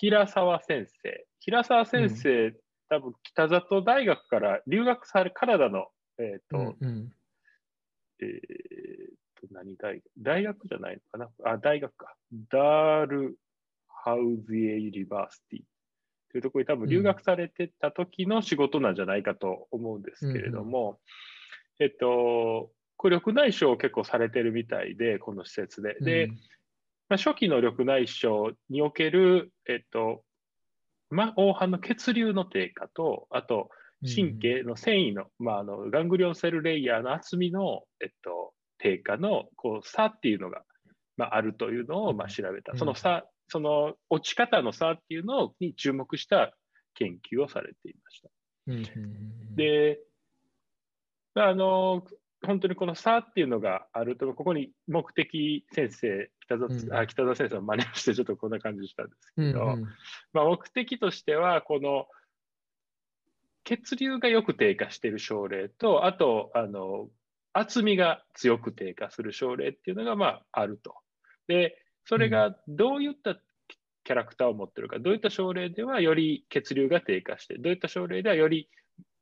平沢先生。平沢先生、うん、多分北里大学から留学され、カナダの、えっ、ー、と、うんうん、えー、と、何大学？大学じゃないのかな？あ、大学か。 Dalhousie University というところに多分留学されてた時の仕事なんじゃないかと思うんですけれども、うん、えっと、これ緑内障を結構されてるみたいで、この施設で。で、うん、まあ、初期の緑内障における、えっと、まあ、黄斑の血流の低下と、あと、神経の繊維の、うん、まあ、あの、ガングリオンセルレイヤーの厚みの、えっと、低下の、こう、差っていうのが、まあ、あるというのを、まあ、調べた。その差、その落ち方の差っていうのに注目した研究をされていました。で、あの、本当にこの差っていうのがあると、ここに目的先生、北澤,、うん、あ北澤先生を真似をして、ちょっとこんな感じしたんですけど、うんうん、まあ、目的としては、この血流がよく低下している症例と、あと、あの、厚みが強く低下する症例っていうのが、まあ、あると。で、それがどういったキャラクターを持ってるか、どういった症例ではより血流が低下して、どういった症例ではより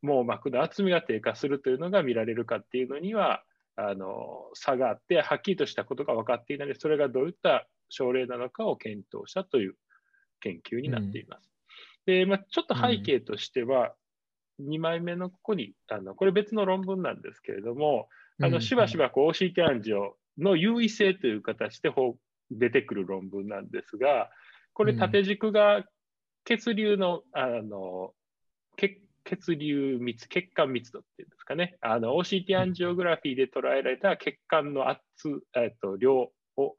網膜の厚みが低下するというのが見られるかっていうのには、あの差があって、はっきりとしたことが分かっていないので、それがどういった症例なのかを検討したという研究になっています。うん、で、まあ、ちょっと背景としては、2枚目のここに、あのこれ別の論文なんですけれども、あのしばしばこう OCT アンジオの優位性という形で出てくる論文なんですが、これ縦軸が血流の、あの血血流密、血管密度っていうんですかね、あの OCT アンジオグラフィーで捉えられた血管の圧、えっと、量を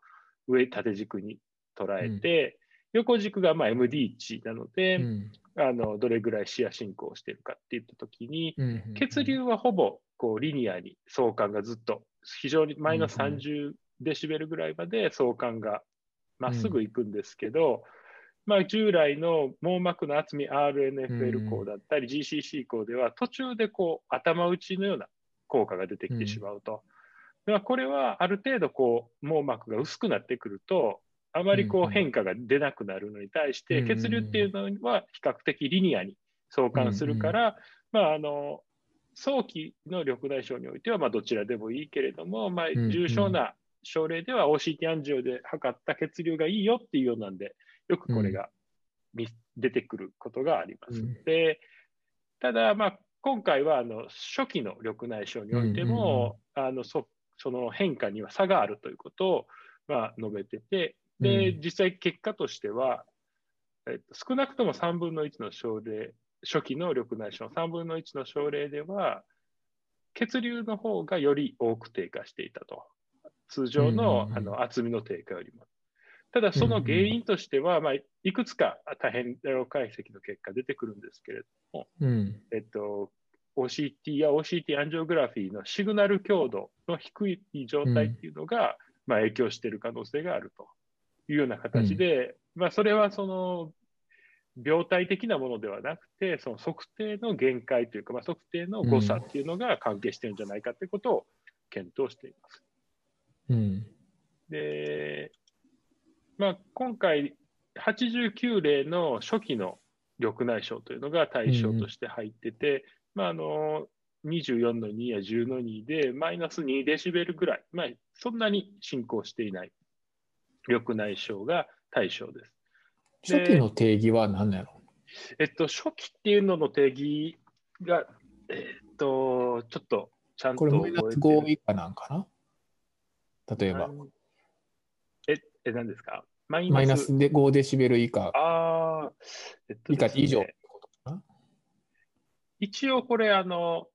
上、縦軸に捉えて、うん、横軸がまあ MD 値なので、うん、あのどれぐらい視野進行しているかっていったときに、血流はほぼこうリニアに相関がずっと非常にマイナス30デシベルぐらいまで相関がまっすぐ行くんですけど、うんまあ、従来の網膜の厚み RNFL 項だったり GCC 項では途中でこう頭打ちのような効果が出てきてしまうと。うん、これはある程度こう網膜が薄くなってくるとあまりこう変化が出なくなるのに対して、血流っていうのは比較的リニアに相関するから、まあ、あの早期の緑内障においてはまあどちらでもいいけれども、まあ、重症な症例では OCT アンジオで測った血流がいいよっていうようなんで、よくこれが、うん、出てくることがあります。うん、でただ、まあ、今回はあの初期の緑内障においても、うんうんうん、あのそその変化には差があるということを、まあ、述べてて、で、実際結果としては、えっと、少なくとも3分の1の症例、初期の緑内障、3分の1の症例では、血流の方がより多く低下していたと。通常の,、あの厚みの低下よりも。ただ、その原因としては、まあ、いくつか多変量解析の結果出てくるんですけれども、うん、えっと、OCT や OCT アンジオグラフィーのシグナル強度の低い状態っていうのが、まあ、影響している可能性があるというような形で、まあ、それはその病態的なものではなくて、その測定の限界というか、まあ、測定の誤差っていうのが関係してるんじゃないかということを検討しています。うん、で、まあ、今回、89例の初期の緑内障というのが対象として入ってて、うん、まあ、あの24の2や10の2でマイナス2デシベルぐらい、まあ、そんなに進行していない緑内障が対象です。初期の定義は何なの？えっと、初期っていうのの定義が、えっと、ちょっとちゃんと覚えてこれマイナス5以下なんかな？例えば。え、え、何ですか？マイナス。で5デシベル以下。ああ、えっと、ね、以下以上一応これ、あの、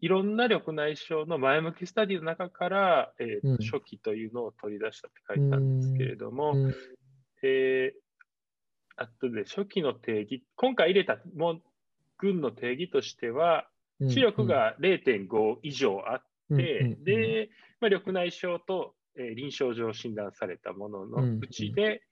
いろんな緑内障の前向きスタディの中から、えー、うん、初期というのを取り出したって書いたんですけれども、うん、えー、あとで初期の定義、今回入れたも群の定義としては、視力が0.5以上あって、で、まあ、緑内障と、えー、臨床上診断されたもののうちで、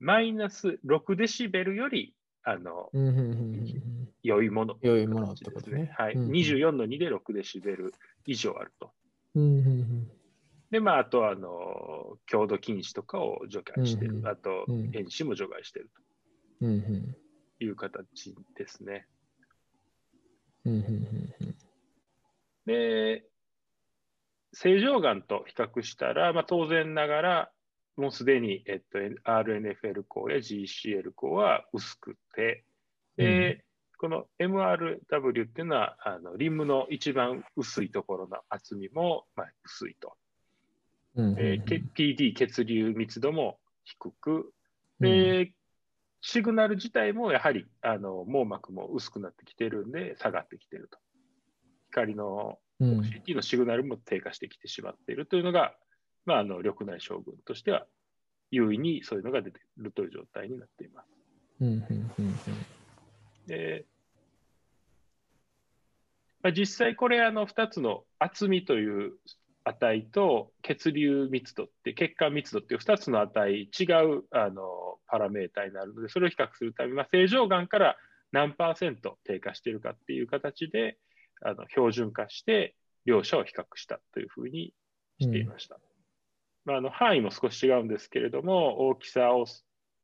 マイナス6デシベルよりあの、うん。うん。うん、良いもの、良いものってことね。はい、うん。うん、24の2で6デシベル以上あると。うん。うん。うん、で、まあ、あとあの、強度禁止とかを除外している、うん。うん、あと、遠視も除外しているうん。うん。いう形ですね。うん。うん。うん。で、正常がんと比較したら、まあ、当然ながら、もうすでに、えっと、RNFL 項や GCL 項は薄くて、で、この MRW っていうのは、あのリンムの一番薄いところの厚みも、まあ、薄いと。うんうんうんえーけ PD、血流密度も低く、で、シグナル自体もやはりあの網膜も薄くなってきてるんで、下がってきてると。光のうん CT のシグナルも低下してきてしまっているというのが、まあ、あの緑内障群としては、優位にそういうのが出ているという状態になっています。うんうんうんでまあ、実際これあの2つの厚みという値と血流密度って血管密度っていう2つの値違うあのパラメータになるのでそれを比較するために、まあ、正常がんから何パーセント低下しているかっていう形であの標準化して両者を比較したというふうにしていました。まあ、あの範囲も少し違うんですけれども大きさを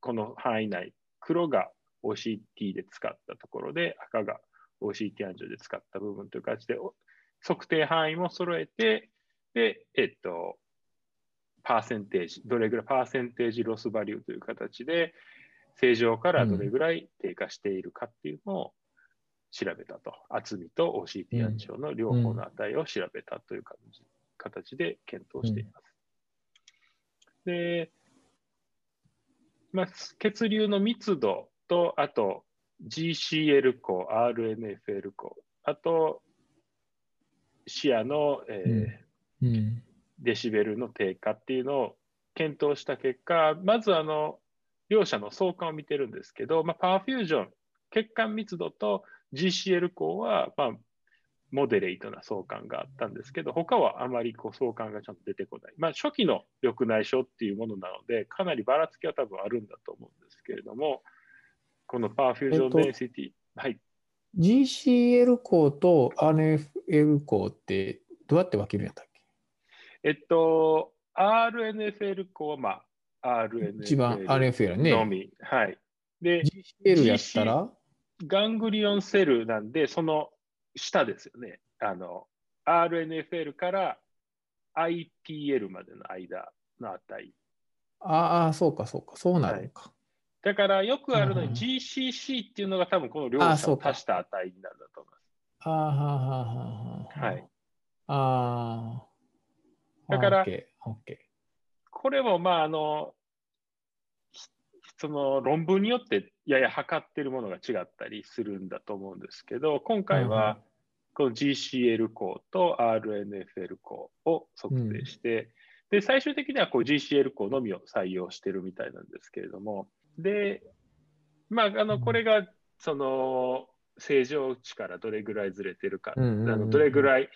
この範囲内黒が OCT で使ったところで、赤が OCT 暗状で使った部分という形で、お測定範囲も揃えて、で、えっと、パーセンテージ、どれぐらいパーセンテージロスバリューという形で、正常からどれぐらい低下しているかっていうのを調べたと。厚みと OCT 暗状の両方の値を調べたという感じ形で検討しています。で、まあ、血流の密度と、あと GCL 項、RNFL 項、あと視野の、えーうんデシベルの低下っていうのを検討した結果、まずあの両者の相関を見てるんですけど、まあ、パワーフュージョン、血管密度と GCL 項は、まあ、モデレートな相関があったんですけど、他はあまりこう相関がちゃんと出てこない。まあ、初期の緑内障っていうものなので、かなりばらつきは多分あるんだと思うんですけれども、このパワーフュージョンデンシティ、はい。GCL 項と RNFL 項ってどうやって分けるんやったっけ？えっと、RNFL 項は、まあ、一番 RNFL RNFL ね。のみ。はい。で、GCL やったら？ガングリオンセルなんで、その下ですよね。あの、RNFL から IPL までの間の値。ああ、そうかそうか、そうなるのか。だからよくあるのにうん GCC っていうのが多分この両者を足した値になるんだと思いああ、はあはあはあはます。あ。はい。ああ。だからあオッケーオッケこれもまああの、ひその論文によってやや測ってるものが違ったりするんだと思うんですけど、今回うんうんはこの GCL 項と RNFL 項を測定して、で最終的にはこう GCL 項のみを採用してるみたいなんですけれども、で、まあ、あのこれがその正常値からどれぐらいずれてるか、うんうんうん。あのどれぐらい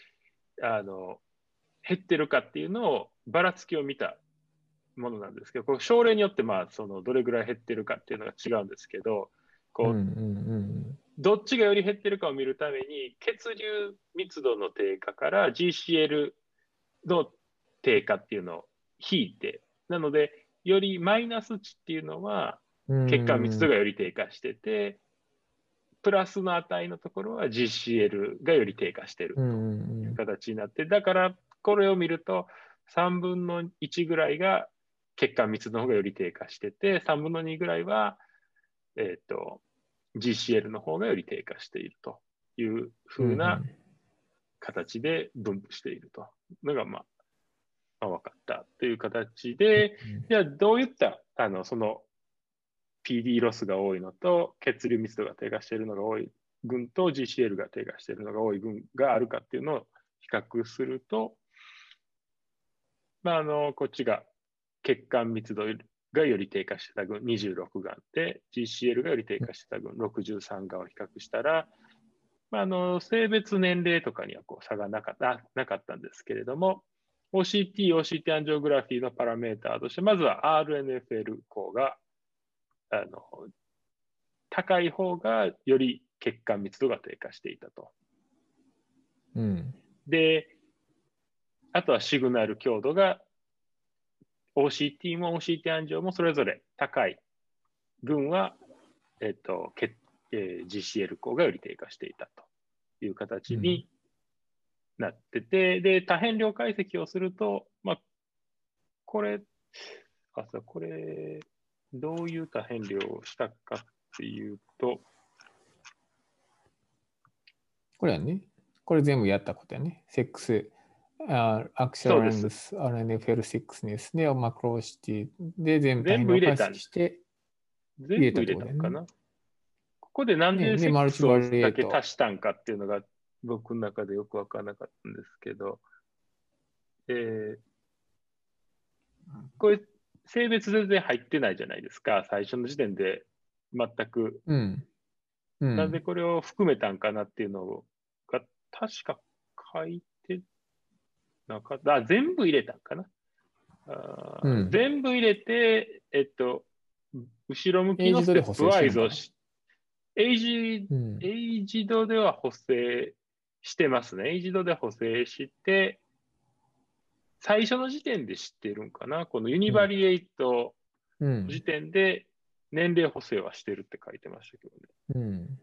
あの減ってるかっていうのをばらつきを見たものなんですけど、これ症例によってまあそのどれぐらい減ってるかっていうのが違うんですけど、こうー。うんうんうんどっちがより減ってるかを見るために、血流密度の低下から GCL の低下っていうのを引いて、なので、よりマイナス値っていうのはうん。血管密度がより低下してて、プラスの値のところは GCL がより低下してるうんう形になって、だからこれを見ると、3分の1ぐらいが血管密度の方がより低下してて、3分の2ぐらいは、えっ、と、GCL の方がより低下しているというふうな形で分布していると。いうのが、まあ、まあ、分かったという形で、じゃあどういったあのその PD ロスが多いのと血流密度が低下しているのが多い群と GCL が低下しているのが多い群があるかっていうのを比較すると、まあ、あのこっちが血管密度がより低下してた群26があって、GCL がより低下してた群63がを比較したら、まあ、あの性別年齢とかにはこう差がなかったなかったんですけれども、OCT、OCT アンジオグラフィーのパラメーターとして、まずは RNFL 項があの高い方がより血管密度が低下していたと。うんで、あとはシグナル強度が OCT も OCT アンジオもそれぞれ高い群はえっと、けえー、GCL 項がより低下していたという形になってて、うん、で、多変量解析をすると、まあ、これ、あ、そう、これ、どういう多変量をしたかっていうと、これはね、これ全部やったことやね。セックス、アクションス、RNFL6 ですね、マクロシティで全部入れたして、全部入れたの？かな、ここで何でセックスをだけ足したんかっていうのが僕の中でよく分からなかったんですけど、えー、これ性別全然入ってないじゃないですか、最初の時点で全く。うん。うん、なんでこれを含めたんかなっていうのが、確か書いてなかった。あ、全部入れたんかな？あうん、全部入れて、えっと、後ろ向きのステップワイズをし、エイジ、うん、エイジドでは補正してますね。エイジドで補正して、最初の時点で知ってるんかな？このユニバリエイト時点で年齢補正はしてるって書いてましたけどね。うん。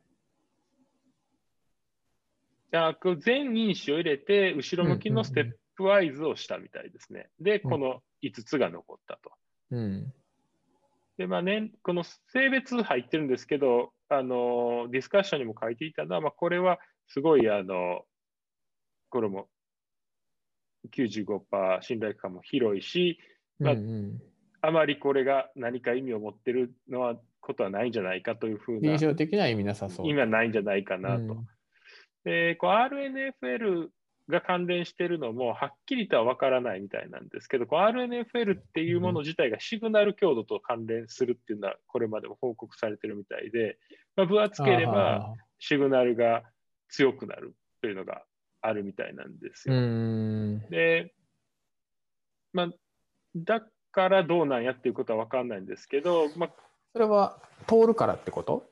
じゃあ、全因子を入れて、後ろ向きのステップワイズをしたみたいですね。で、この5つが残ったと。うん。で、まあね、この性別入ってるんですけど、あの、ディスカッションにも書いていたのは、まあ、これはすごい、あの、これも95%信頼感も広いし、まあ、うんうんあまりこれが何か意味を持ってるのはことはないんじゃないかというふうな。印象的な意味なさそう。意味はないんじゃないかなと。うん、で、こう RNFL が関連しているのもはっきりとは分からないみたいなんですけど、こう RNFL っていうもの自体がシグナル強度と関連するっていうのはこれまでも報告されてるみたいで、まあ、分厚ければシグナルが強くなるというのがあるみたいなんですよ。で、まあ、だからどうなんやっていうことは分かんないんですけど、まあ、それは通るからってこと？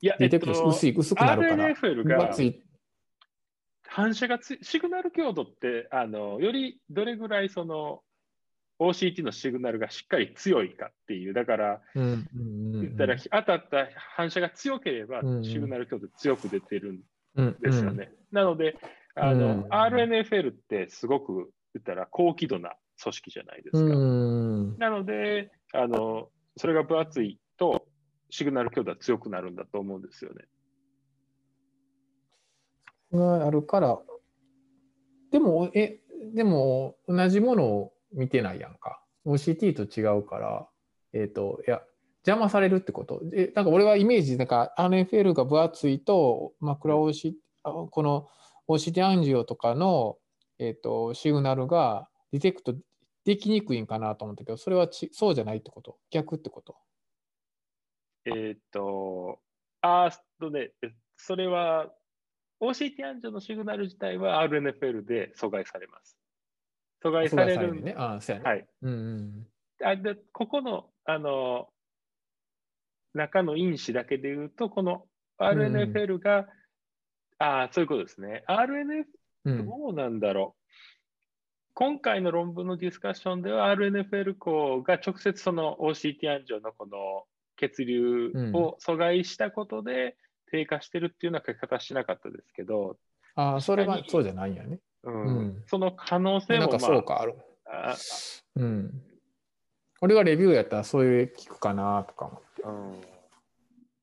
いや、えっと、薄い薄くなるから。RNFL が反射がつシグナル強度ってあのよりどれぐらいその OCT のシグナルがしっかり強いかっていう、だから、言ったら当たった反射が強ければ、シグナル強度強く出てるんですよね。なので、あの、RNFL ってすごく言ったら高輝度な組織じゃないですか。なので、あの、それが分厚いと、シグナル強度は強くなるんだと思うんですよね。があるから、でも、え、でも、同じものを見てないやんか。OCT と違うから、えっ、ー、と、いや、邪魔されるってこと。え、なんか俺はイメージ、なんか NFL が分厚いと、マクラ OCT、この OCT アンジオとかの、えっ、ー、と、シグナルがディテクトできにくいんかなと思ったけど、それはちそうじゃないってこと。逆ってこと。えっ、と、あとね、それは OCT アンジョのシグナル自体は RNFL で阻害されます。阻害される。ね、あそうやね。はい。うんうん、あでここの、あの、中の因子だけで言うと、この RNFL が、うん、ああ、そういうことですね。RNF、どうなんだろう。今回の論文のディスカッションでは RNFL 項が直接その OCT アンジョのこの血流を阻害したことで低下してるっていうような書き方しなかったですけど、ああ、それはそうじゃないんやね。うん、うん、その可能性も、まあ、なんかそうかある。あうん。俺がレビューやったらそういう聞くかなとか思って。うん、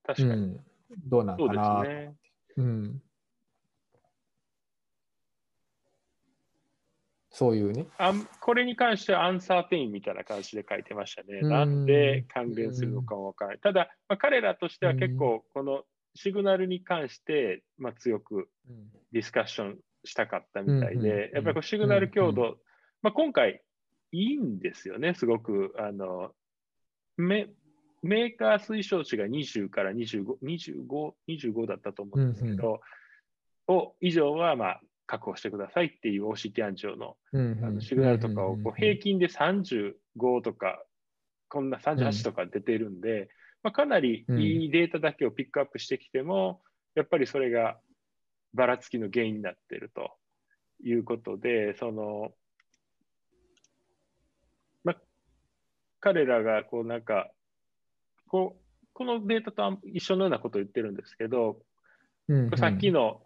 確かに、うん、どうなんかな。そうですね。うん。そういうね。あこれに関してはアンサーテインみたいな感じで書いてましたね。なんで関連するのかもわからない。ただ、まあ、彼らとしては結構、このシグナルに関して、まあ、強くディスカッションしたかったみたいで、やっぱりシグナル強度、まあ、今回いいんですよね、すごく。あのメメーカー推奨値が20から25、25, 25だったと思うんですけど、を以上はまあ確保してくださいっていう OCT 案上の,、あのシグナルとかをこう平均で35とか、こんな38とか出てるんで、まあ、かなりいいデータだけをピックアップしてきても、やっぱりそれがばらつきの原因になっているということで、その、まあ、彼らがこうなんか、こう、このデータと一緒のようなことを言ってるんですけど、うんうん、さっきの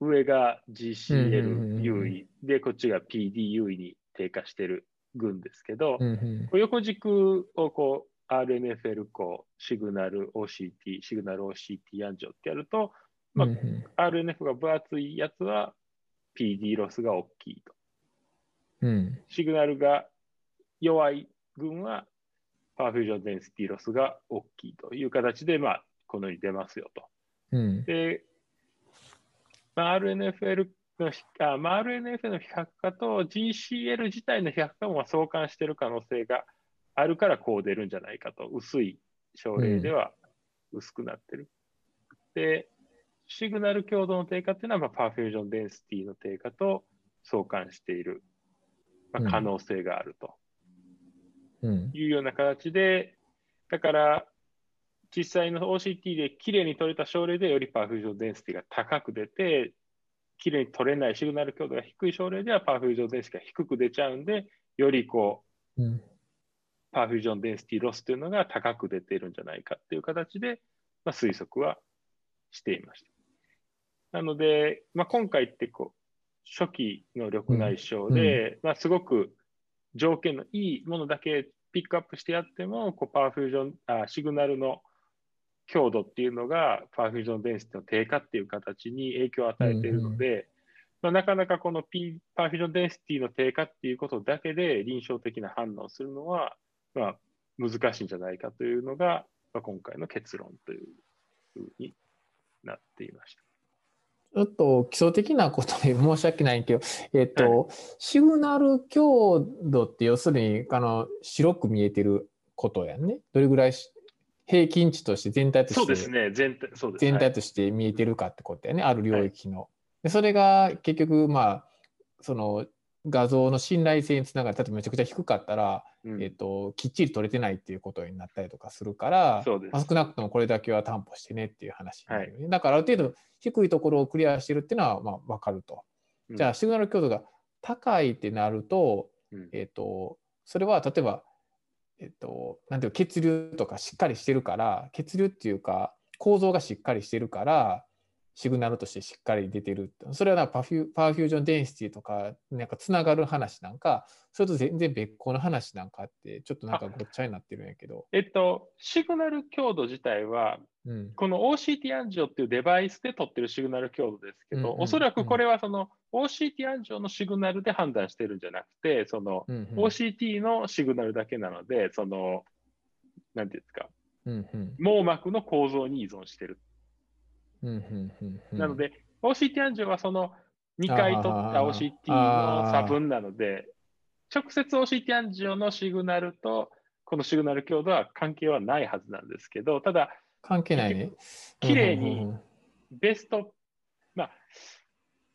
上が GCL 優位で、こっちが PD 優位に低下してる群ですけど、うんうん、横軸をこう RNFL こうシグナル OCT、シグナル OCT 暗状ってやると、まあ、うんうん、RNF が分厚いやつは PD ロスが大きいと。うん、シグナルが弱い群は perfusion density loss が大きいという形で、まあ、このように出ますよと。うん、で、まあ、RNFL のあ、まあ、RNF の菲薄化と GCL 自体の比較化も相関している可能性があるからこう出るんじゃないかと、薄い症例では薄くなってる。うん、で、シグナル強度の低下っていうのは、まあ、 perfusion density の低下と相関している、まあ、可能性があると。いうような形で、だから実際の OCT できれいに取れた症例でより perfusion density が高く出て、きれいに取れないシグナル強度が低い症例では perfusion density が低く出ちゃうんで、よりこう、うん、 perfusion density loss というのが高く出ているんじゃないかっていう形で、まあ、推測はしていました。なので、まあ、今回ってこう初期の緑内障で、うん、まあ、すごく条件のいいものだけピックアップしてやっても、こう perfusion あ、シグナルの強度っていうのが、 perfusion density の低下っていう形に影響を与えているので、うんうん、まあ、なかなかこの、P、 perfusion density の低下っていうことだけで臨床的な判断をするのは、まあ、難しいんじゃないかというのが、まあ、今回の結論というふうになっていました。ちょっと基礎的なことで申し訳ないけど、えっ、ー、と、はい、シグナル強度って要するに、あの、白く見えてることやね。どれぐらい平均値として全体として、そうですね、全体、そうです。全体として見えてるかってことやね、ある領域の。でそれが結局、まあ、その画像の信頼性につながる、例えばめちゃくちゃ低かったら、うん、えーと、きっちり取れてないっていうことになったりとかするから、まあ、少なくともこれだけは担保してねっていう話、ね。はい、だからある程度低いところをクリアしてるっていうのはまあ分かると。うん、じゃあシグナル強度が高いってなると,、えーと、それは例えば、えーと、なんていう血流とかしっかりしてるから血流っていうか構造がしっかりしてるからシグナルとしてしっかり出てるそれはな perfu perfusion density とかなんかつながる話なんかそれと全然別個の話なんかってちょっとなんかごっちゃになってるんやけど。えっとシグナル強度自体は、うん、この OCT アンジオっていうデバイスで取ってるシグナル強度ですけど、うんうん、おそらくこれはその OCT アンジオのシグナルで判断してるんじゃなくてその、うんうん、OCT のシグナルだけなのでそのなんていうんですか、うんうん、網膜の構造に依存してるなので、OCT アンジオはその2回取った OCT の差分なので、直接 OCT アンジオのシグナルとこのシグナル強度は関係はないはずなんですけど、ただ、関係ないね。綺麗にベスト、まあ、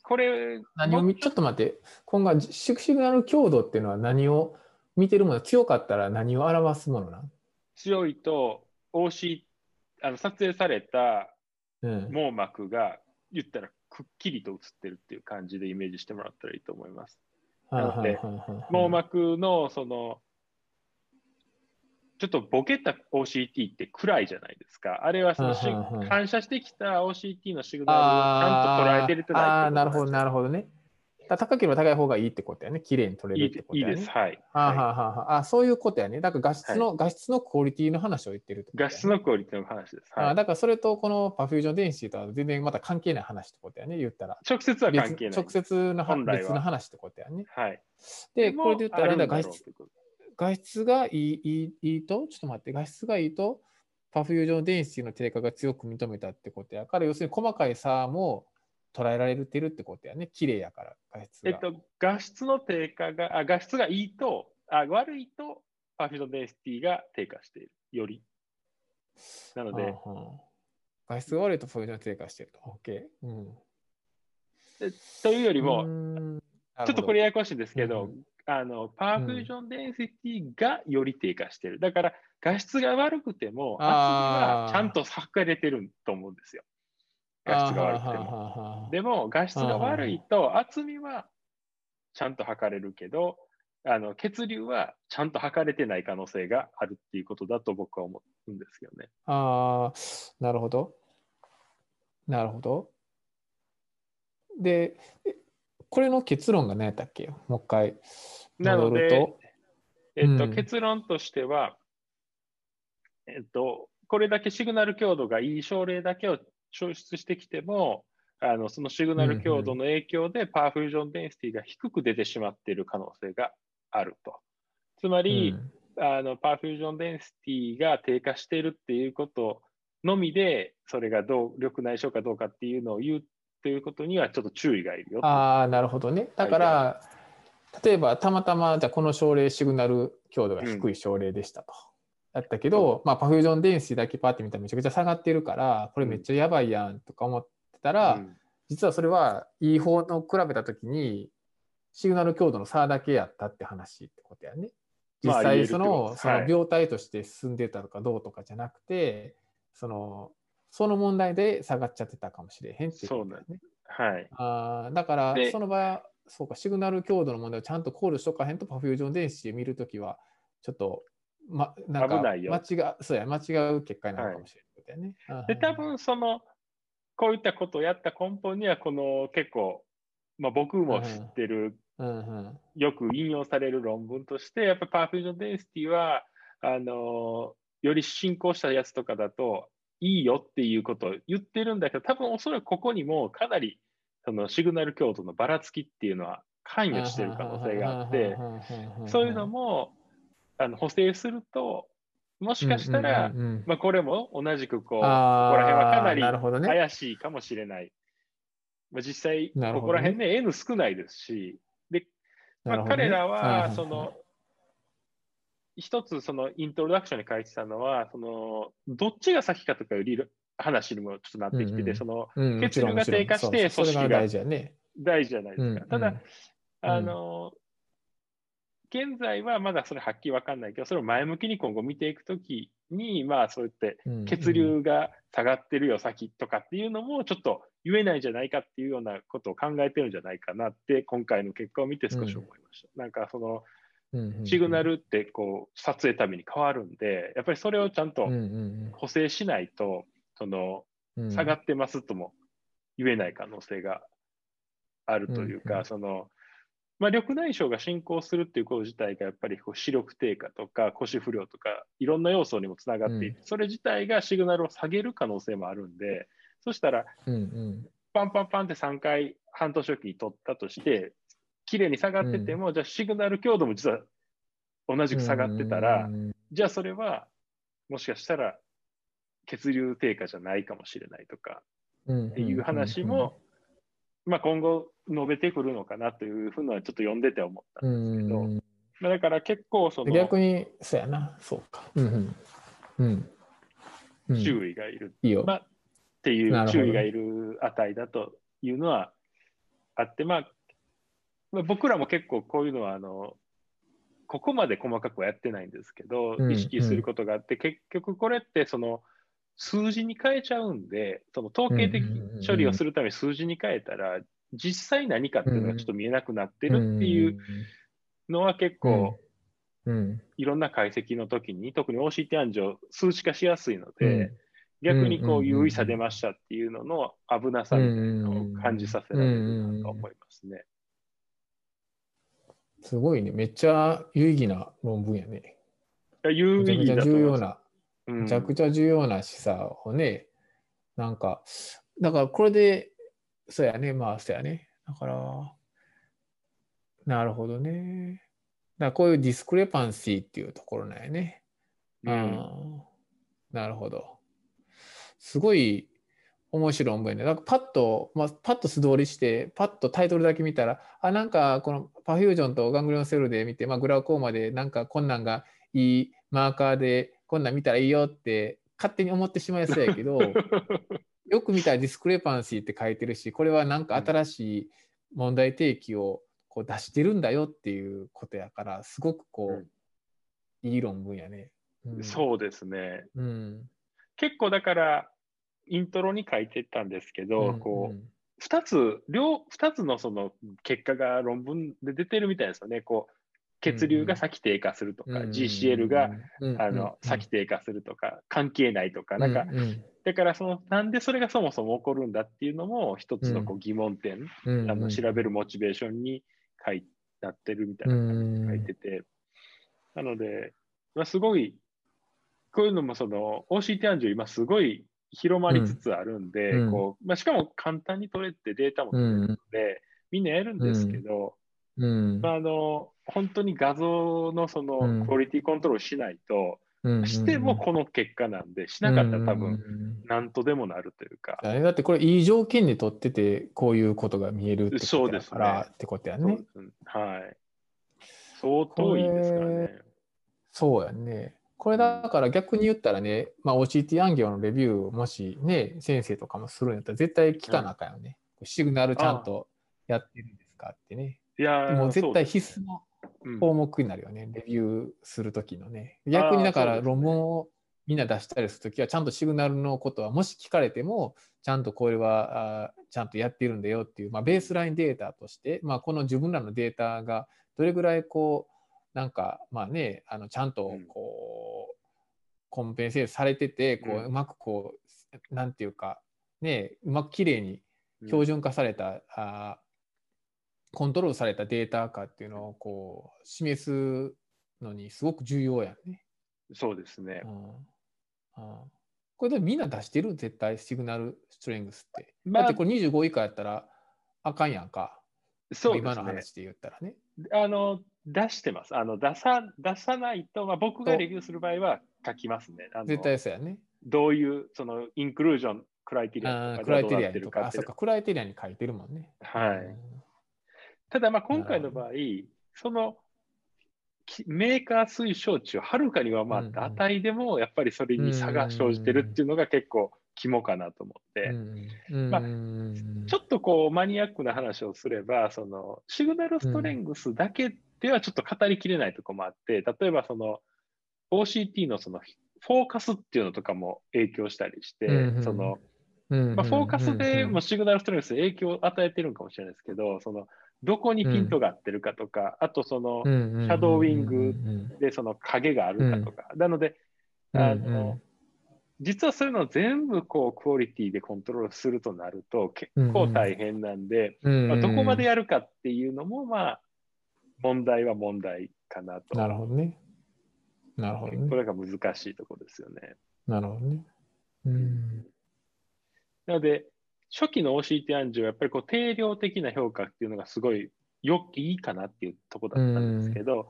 これ。何をちょっと待って、今後、シグナル強度っていうのは何を見てるもの、強かったら何を表すものな強いと OC、あの撮影された網膜が言ったらくっきりと映ってるっていう感じでイメージしてもらったらいいと思います。なので、網膜のそのちょっとボケた OCT って暗いじゃないですか。あれはその反射してきた OCT のシグナルをちゃんと捉えてるとないああ、なるほど、なるほどね。高ければ高い方がいいってことやね。綺麗に撮れるってことやね。いいです。はい。はあ、はあはあ、あそういうことやね。だから画質の、はい、画質のクオリティの話を言ってるってこと、ね、画質のクオリティの話です。はい、あだからそれとこのパフュージョン電子とは全然また関係ない話ってことやね。言ったら。直接は関係ない。直接の別の話ってことやね。はい。で、これで言ったら画質画質がいいいいいいと、ちょっと待って、画質がいいと、パフュージョン電子の低下が強く認めたってことやから、要するに細かい差も捉えられてるってことやね。綺麗やから、画質が。えっと、画質の低下が、あ画質がいいと、あ悪いと、 perfusion density が低下している。より。なので。はあはあ、画質が悪いと perfusion 低下してると。OK。うん、というよりも、ちょっとこれややこしいんですけど、うん、あの perfusion density がより低下してる。だから画質が悪くても、圧はちゃんと測れてると思うんですよ。画質が悪くても。でも、画質が悪いと、厚みはちゃんと測れるけど、あの血流はちゃんと測れてない可能性があるっていうことだと僕は思っんですよね。ああ、なるほど。なるほど。で、これの結論が何やったっけ？もう一回戻ると。えっと、うん、結論としては、えっと、これだけシグナル強度がいい症例だけを抽出してきても、あのそのシグナル強度の影響で perfusion density が低く出てしまっている可能性があると。つまり、うん、あの perfusion density が低下しているっていうことのみで、それがどう緑内障かどうかっていうのを言うということにはちょっと注意がいるよああ、なるほどね。だから、例えばたまたまじゃこの症例シグナル強度が低い症例でしたと。だったけど、まあ、パフュージョン電子だけパッて見たらめちゃくちゃ下がってるからこれめっちゃやばいやんとか思ってたら、うん、実はそれはいい方の比べた時にシグナル強度の差だけやったって話ってことやね。実際その,、その病態として進んでたとかどうとかじゃなくて、そのその問題で下がっちゃってたかもしれへんっていうことだよね。はい、あだからその場合そうかシグナル強度の問題をちゃんと考慮しとかへんとパフュージョン電子で見るときはちょっとま、なんか間違うそうや間違う結果になるかもしれないね。はい、で多分そのこういったことをやった根本にはこの結構、まあ、僕も知ってる、うんうん、よく引用される論文としてやっぱパーフュージョンデンシティはあのより進行したやつとかだといいよっていうことを言ってるんだけど多分おそらくここにもかなりそのシグナル強度のばらつきっていうのは関与してる可能性があってそういうのもあの補正すると、もしかしたら、まあ、これも同じくこう、ここら辺はかなり怪しいかもしれない。ね、まあ、実際、ここら辺ね、N 少ないですし、で、まあ、彼らは、その、一つそのイントロダクションに書いてたのは、そのどっちが先かとかいう話にもちょっとなってきてて、その血流が低下して、組織が大事じゃないですか。ただ、あの、現在はまだそれはっきり分かんないけど、それを前向きに今後見ていくときに、まあそうやって血流が下がってるよ、先とかっていうのもちょっと言えないんじゃないかっていうようなことを考えてるんじゃないかなって、今回の結果を見て少し思いました。なんかその、シグナルってこう撮影ために変わるんで、やっぱりそれをちゃんと補正しないと、その下がってますとも言えない可能性があるというか、そのまあ、緑内障が進行するっていうこと自体がやっぱりこう視力低下とか腰不良とかいろんな要素にもつながっていて、うん、それ自体がシグナルを下げる可能性もあるんでそしたら、うんうん、パンパンパンって3回半年おきに取ったとして綺麗に下がってても、うん、じゃあシグナル強度も実は同じく下がってたら、じゃあそれはもしかしたら血流低下じゃないかもしれないとかっていう話もまあ、今後述べてくるのかなというふうのはちょっと読んでて思ったんですけど、まあ、だから結構その逆にそうやな。そうか、うんうん。うん、注意がいる、いいよ。まあ、っていう注意がいる値だというのはあって、まあ、まあ、僕らも結構こういうのはあのここまで細かくはやってないんですけど、意識することがあって、結局これってその数字に変えちゃうんで、その統計的処理をするために数字に変えたら、実際何かっていうのがちょっと見えなくなってるっていうのは結構、いろんな解析の時に、特に OCT 暗示を数値化しやすいので、逆にこう優位差出ましたっていうのの危なさみたいなのを感じさせられるなと思いますね。すごいね。めっちゃ有意義な論文やね。有意義だと思います。めちゃくちゃ重要な示唆をね、うん、なんか、だからこれで、そうやね、まあ、そうやね。だから、なるほどね。だこういうディスクレパンシーっていうところなんやね。うん。なるほど。すごい面白い思いね。だからパッと、まあ、パッと素通りして、パッとタイトルだけ見たら、あ、なんかこの perfusion と ganglion cell で見て、まあ、 glaucoma でなんかこんなんがいいマーカーでこんなん見たらいいよって勝手に思ってしまいそうやけど よく見たら discrepancy って書いてるしこれはなんか新しい問題提起をこう出してるんだよっていうことやからすごくこう、うん、いい論文やね、うん、そうですね、うん、結構だからイントロに書いてたんですけど、うん、こう2つ両2つのその結果が論文で出てるみたいですよね。こう血流が先低下するとか、GCL が、あの先低下するとか、関係ないとか、なんか、だからその、なんでそれがそもそも起こるんだっていうのも、一つのこう疑問点、あの調べるモチベーションに書いなってるみたいな感じで書いてて、なので、まあ、すごい、こういうのもその OCT アンジュ今すごい広まりつつあるんで、うん、こうまあ、しかも簡単に取れてデータも取れるので、うん、みんなやるんですけど、うん。まあ、あの本当に画像のそのクオリティコントロールしないと、してもこの結果なんで、しなかったら多分何とでもなるというか。だってこれいい条件で取ってて、こういうことが見えるってことだからってことやね。ねはい。相当いいですからね。そうやね。これだから逆に言ったらね、まあ、OCT 暗行のレビューもしね、先生とかもするんやったら絶対聞かなあかんよね。うん、シグナルちゃんとやってるんですかってね。いやもう絶対必須の項目になるよね、うん、レビューするときのね。逆にだから論文をみんな出したりするときは、ちゃんとシグナルのことはもし聞かれても、ちゃんとこれはあちゃんとやってるんだよっていう、まあ、ベースラインデータとして、まあ、この自分らのデータがどれぐらいこう、なんかまあねあのちゃんとこう、コンペンセートされててこう、うまくこうなんていうかねうまくきれいに標準化された、あコントロールされたデータかっていうのをこう示すのにすごく重要やね。そうですね。うんうん、これでみんな出してる？絶対シグナルストレングスって。まあ、だってこれ25以下やったらあかんやんか。そう、ね、今の話で言ったらね。あの出してます。あの出さ出さないと、まあ、僕がレビューする場合は書きますね。絶対そうやね。どういうそのインクルージョン、クライテリアとかクライテリアとか。あ、そっか、クライテリアに書いてるもんね。はい。ただ、まあ、今回の場合、そのメーカー推奨値をはるかにはまあ値でもやっぱりそれに差が生じてるっていうのが結構肝かなと思って、まあ、ちょっとこうマニアックな話をすればそのシグナルストレングスだけではちょっと語りきれないところもあって、例えばその OCT のそのフォーカスっていうのとかも影響したりして、そのまあ、フォーカスでもシグナルストレングス影響を与えてるのかもしれないですけど、そのどこにピントが合ってるかとか、あとそのシャドーウィングでその影があるかとか、なので、あの、実はそういうのを全部こうクオリティでコントロールするとなると結構大変なんで、まあ、どこまでやるかっていうのもまあ問題は問題かなと。なるほどね。なるほどね。これが難しいところですよね。なるほどね。うん。なので、初期の OCT 暗示はやっぱりこう定量的な評価っていうのがすごいよいいかなっていうところだったんですけど、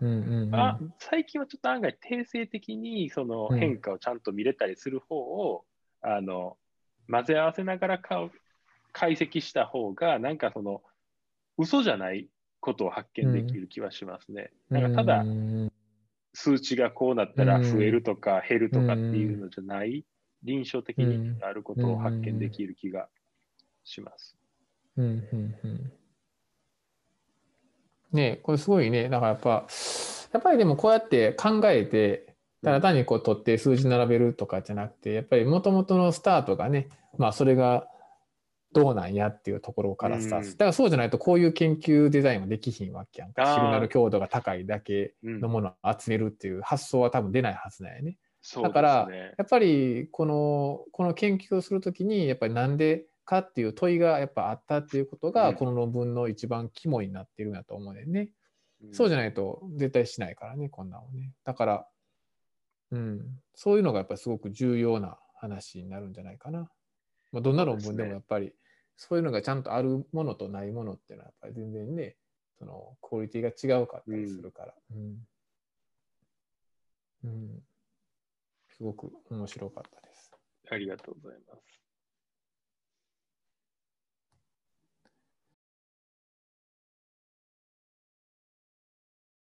あ最近はちょっと案外定性的にその変化をちゃんと見れたりする方を、うん、あの混ぜ合わせながら解析した方がなんかその嘘じゃないことを発見できる気はしますね。うん、なんかただ、数値がこうなったら増えるとか減るとかっていうのじゃない、臨床的にあることを発見できる気がします。うんうんうん。ねこれすごいね。だからやっぱやっぱりでもこうやって考えてただ単にこう取って数字並べるとかじゃなくてやっぱりもともとのスタートがねまあそれがどうなんやっていうところからスタート、うん、だからそうじゃないとこういう研究デザインはできひんわけやんか。シグナル強度が高いだけのものを集めるっていう発想は多分出ないはずなんやね。だから、ね、やっぱりこのこの研究をするときにやっぱりなんでかっていう問いがやっぱあったっていうことがこの論文の一番肝になっているんだと思うね。うん、そうじゃないと絶対しないからねこんなのね。だから、うん、そういうのがやっぱりすごく重要な話になるんじゃないかな。まあ、どんな論文でもやっぱりそういうのがちゃんとあるものとないものっていうのはやっぱり全然ねそのクオリティが違うかったりするから、うん、うん、すごく面白かったです。ありがとうございます。